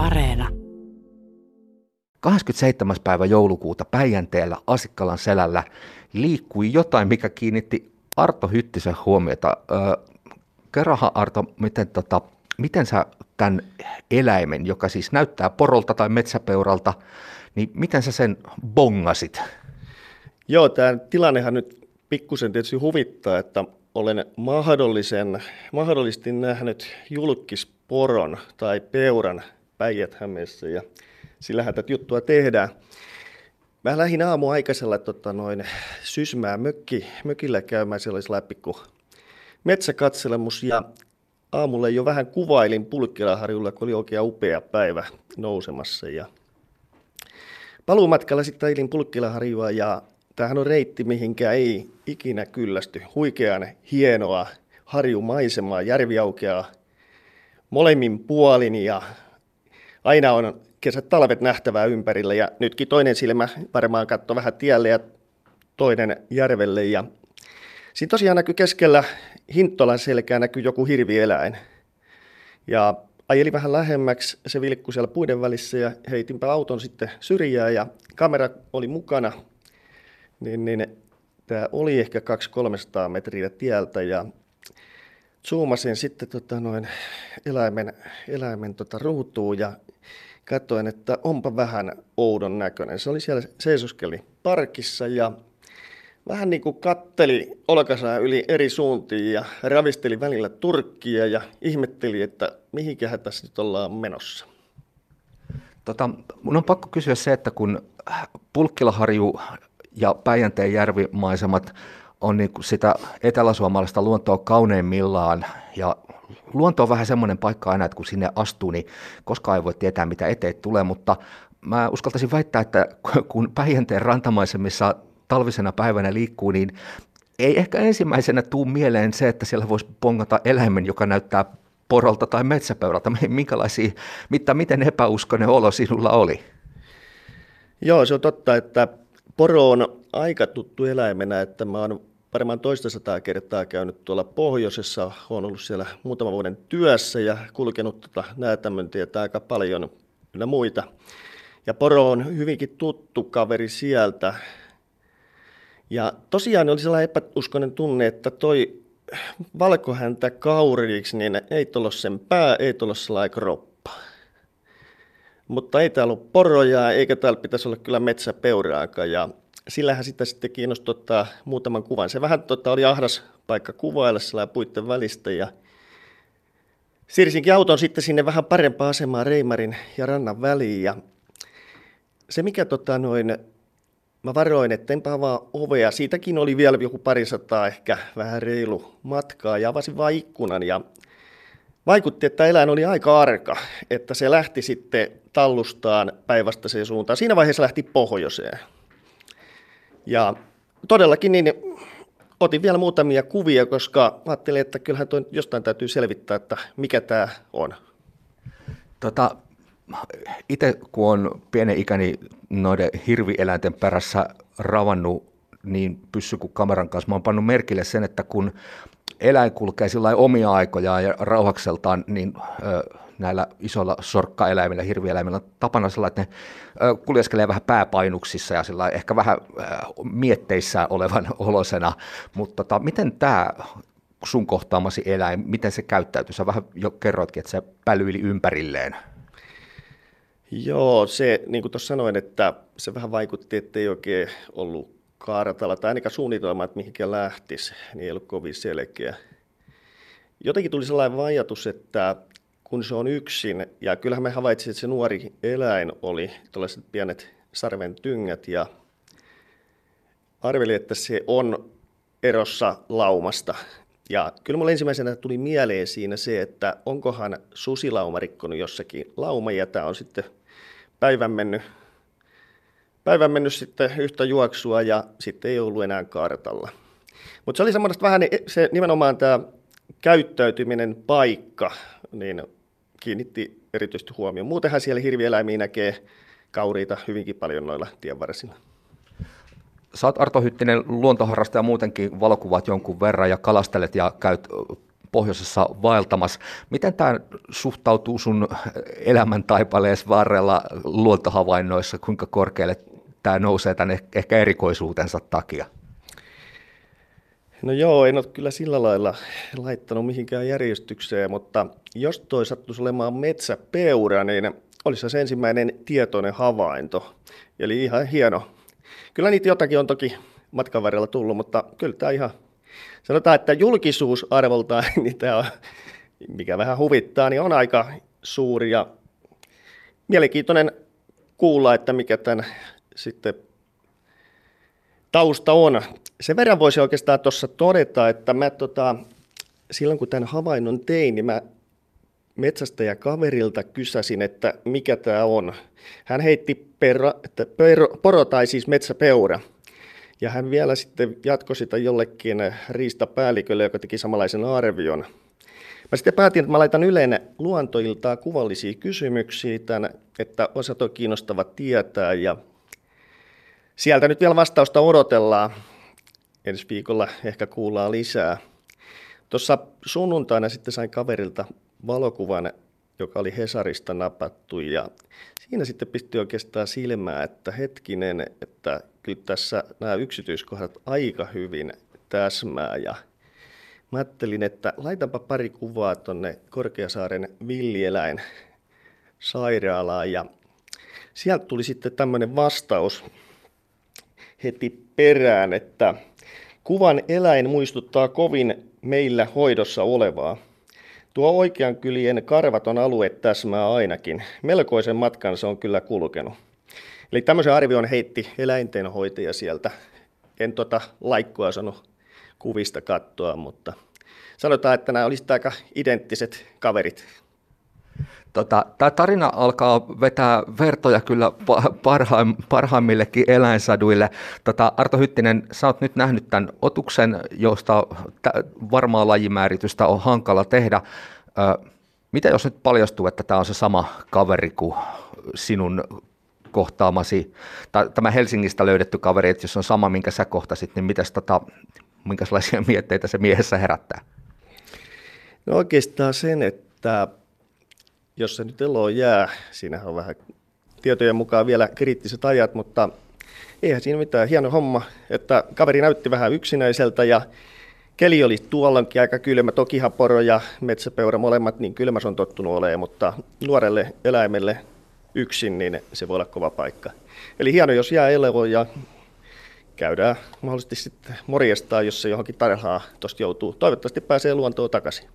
Areena. 27. päivä joulukuuta Päijänteellä Asikkalan selällä liikkui jotain, mikä kiinnitti Arto Hyttisen huomiota. kerrohan Arto, miten, tota, miten sä tämän eläimen, joka siis näyttää porolta tai metsäpeuralta, niin miten sä sen bongasit? Joo, tämä tilannehan nyt pikkusen tietysti huvittaa, että olen mahdollisen, mahdollisesti nähnyt julkisporon tai peuran päijät ja sillähän tätä juttua tehdään. Mä lähdin aamu aikaisella tota, noin, Sysmää mökki, mökillä käymään sellaisella pikku metsäkatselemus ja aamulla jo vähän kuvailin Pulkkilaharjulla, kun oli oikein upea päivä nousemassa. Ja paluumatkalla sitten ajelin Pulkkilaharjua ja tämähän on reitti, mihinkä ei ikinä kyllästy. Huikean hienoa harjumaisemaa, järvi aukeaa molemmin puolin ja aina on kesät, talvet nähtävää ympärillä ja nytkin toinen silmä varmaan katsoo vähän tielle ja toinen järvelle ja siinä tosiaan näkyy keskellä Hinttolan selkää näkyy joku hirvieläin. Ja ajelin vähän lähemmäksi, se vilkkui siellä puiden välissä ja heitinpä auton sitten syrjään ja kamera oli mukana, niin, niin tämä oli ehkä 200-300 metriä tieltä ja zoomasin sitten tota noin eläimen, eläimen tota ruutuun ja katsoin, että onpa vähän oudon näköinen. Se oli siellä seisoskeli parkissa ja vähän niin kuin katteli olkasaa yli eri suuntiin ja ravisteli välillä turkkia ja ihmetteli, että mihinkähän tässä nyt ollaan menossa. Tota, mun on pakko kysyä se, että kun Pulkkilaharju ja Päijänteen järvimaisemat on niin kuin sitä eteläsuomalaista luontoa kauneimmillaan ja luonto on vähän semmoinen paikka aina, että kun sinne astuu, niin koskaan ei voi tietää, mitä eteen tulee, mutta mä uskaltaisin väittää, että kun Päijänteen rantamaisemissa talvisena päivänä liikkuu, niin ei ehkä ensimmäisenä tuu mieleen se, että siellä voisi pongata eläimen, joka näyttää porolta tai metsäpeuralta. Minkälaisia, mitä, miten epäuskoinen olo sinulla oli? Joo, se on totta, että poro on aika tuttu eläimenä, että mä oon varmaan toista sataa kertaa käynyt tuolla pohjoisessa. Olen ollut siellä muutaman vuoden työssä ja kulkenut tuota näätämöntietä aika paljon ynnä muita. Ja poro on hyvinkin tuttu kaveri sieltä. Ja tosiaan oli sellainen epäuskoinen tunne, että toi valkohäntä kauriiksi, niin ei tuolla sen pää, ei tuolla sellainen kroppa. Mutta ei täällä ole poroja, eikä täällä pitäisi olla kyllä metsäpeuraakaan. Ja sillähän sitä sitten kiinnostui ottaa muutaman kuvan. Se vähän tota, oli ahdas paikka kuvailla sillä puitten välistä ja siirsinkin auton sitten sinne vähän parempaan asemaan Reimarin ja rannan väliin ja se mikä tota noin, mä varoin, että enpä avaa ovea, siitäkin oli vielä joku parisataa ehkä vähän reilu matkaa ja avasin vaan ikkunan ja vaikutti, että eläin oli aika arka, että se lähti sitten tallustaan päinvastaiseen suuntaan. Siinä vaiheessa lähti pohjoiseen. Ja todellakin niin otin vielä muutamia kuvia, koska ajattelin, että kyllähän toi jostain täytyy selvittää, että mikä tämä on. Tota, itse kun on pienen ikäni noiden hirvieläinten perässä ravannut niin pyssy kuin kameran kanssa, mä oon pannut merkille sen, että kun eläin kulkee sillä omia aikojaan ja rauhakseltaan, niin ö, näillä isoilla sorkkaeläimillä, hirvieläimillä tapana sillä, että ne kuljeskelee vähän pääpainuksissa ja sillä ehkä vähän mietteissä olevan olosena, mutta tota, miten tämä sun kohtaamasi eläin, miten se käyttäytyy? Sä vähän jo kerroitkin, että se pälyili ympärilleen. Joo, se, niin kuin tuossa sanoin, että se vähän vaikutti, että ei oikein ollut kaaratalla tai ainakaan suunnitelma, että mihinkä lähtisi, niin ei ollut kovin selkeä. Jotenkin tuli sellainen ajatus, että kun se on yksin. Ja kyllähän me havaitsimme, että se nuori eläin oli tällaiset pienet sarven tyngät ja arvelin, että se on erossa laumasta. Ja kyllä mulle ensimmäisenä tuli mieleen siinä se, että onkohan susilauma rikkonut jossakin lauma ja tämä on sitten päivän mennyt, päivän mennyt sitten yhtä juoksua ja sitten ei ollut enää kartalla. Mutta se oli semmoista vähän se nimenomaan tämä käyttäytyminen paikka, niin kiinnitti erityisesti huomioon. Muutenhan siellä hirvieläimiä näkee kauriita hyvinkin paljon noilla tienvarsilla. Oot Arto Hyttinen luontoharrastaja muutenkin valokuvat jonkun verran ja kalastelet ja käyt pohjoisessa vaeltamassa. Miten tämä suhtautuu sun elämän taipalees varrella luontohavainnoissa, kuinka korkealle tämä nousee tänne ehkä erikoisuutensa takia? No joo, en ole kyllä sillä lailla laittanut mihinkään järjestykseen, mutta jos toi sattuisi olemaan metsäpeura, niin olisi se ensimmäinen tietoinen havainto. Eli ihan hieno. Kyllä niitä jotakin on toki matkan varrella tullut, mutta kyllä tämä ihan, sanotaan, että julkisuusarvoltaan, niin tämä on, mikä vähän huvittaa, niin on aika suuri ja mielenkiintoinen kuulla, että mikä tämän sitten tausta on. Sen verran voisi oikeastaan tuossa todeta, että mä tota, silloin kun tämän havainnon tein, niin mä metsästäjä kaverilta kysäsin, että mikä tämä on. Hän heitti perro, että perro, poro tai siis metsäpeura. Ja hän vielä sitten jatkoi sitä jollekin riistapäällikölle, joka teki samanlaisen arvion. Mä sitten päätin, että mä laitan Yleen luontoiltaa kuvallisia kysymyksiä, tämän, että osat on kiinnostava tietää. Ja sieltä nyt vielä vastausta odotellaan. Ensi viikolla ehkä kuullaan lisää. Tuossa sunnuntaina sitten sain kaverilta valokuvan, joka oli Hesarista napattu ja siinä sitten pisti oikeastaan silmää, että hetkinen, että kyllä tässä nämä yksityiskohdat aika hyvin täsmää ja mä ajattelin, että laitanpa pari kuvaa tuonne Korkeasaaren villieläin sairaalaan ja sieltä tuli sitten tämmöinen vastaus heti perään, että kuvan eläin muistuttaa kovin meillä hoidossa olevaa. Tuo oikean kylien karvaton alue täsmää ainakin. Melkoisen matkan se on kyllä kulkenut. Eli tämmöisen arvion heitti eläintenhoitaja sieltä. En tota laikkoa sanonut kuvista katsoa, mutta sanotaan, että nämä olisivat aika identtiset kaverit. Tota, Tämä tarina alkaa vetää vertoja kyllä parhaim, parhaimmillekin eläinsaduille. Tota, Arto Hyttinen, sä oot nyt nähnyt tämän otuksen, josta varmaa lajimääritystä on hankala tehdä. Ö, mitä jos nyt paljastuu, että tämä on se sama kaveri kuin sinun kohtaamasi, tai tämä Helsingistä löydetty kaveri, että jos on sama, minkä sä kohtasit, niin mitäs tota, minkälaisia mietteitä se miehessä herättää? No oikeastaan sen, että jos se nyt eloon jää, siinä on vähän tietojen mukaan vielä kriittiset ajat, mutta eihän siinä mitään. Hieno homma, että kaveri näytti vähän yksinäiseltä ja keli oli tuolloinkin aika kylmä. Tokihan poro ja metsäpeura molemmat niin kylmäs on tottunut olemaan, mutta nuorelle eläimelle yksin, niin se voi olla kova paikka. Eli hieno, jos jää eloon ja käydään mahdollisesti sitten morjestaa, jos se johonkin tarhaa tuosta joutuu. Toivottavasti pääsee luontoon takaisin.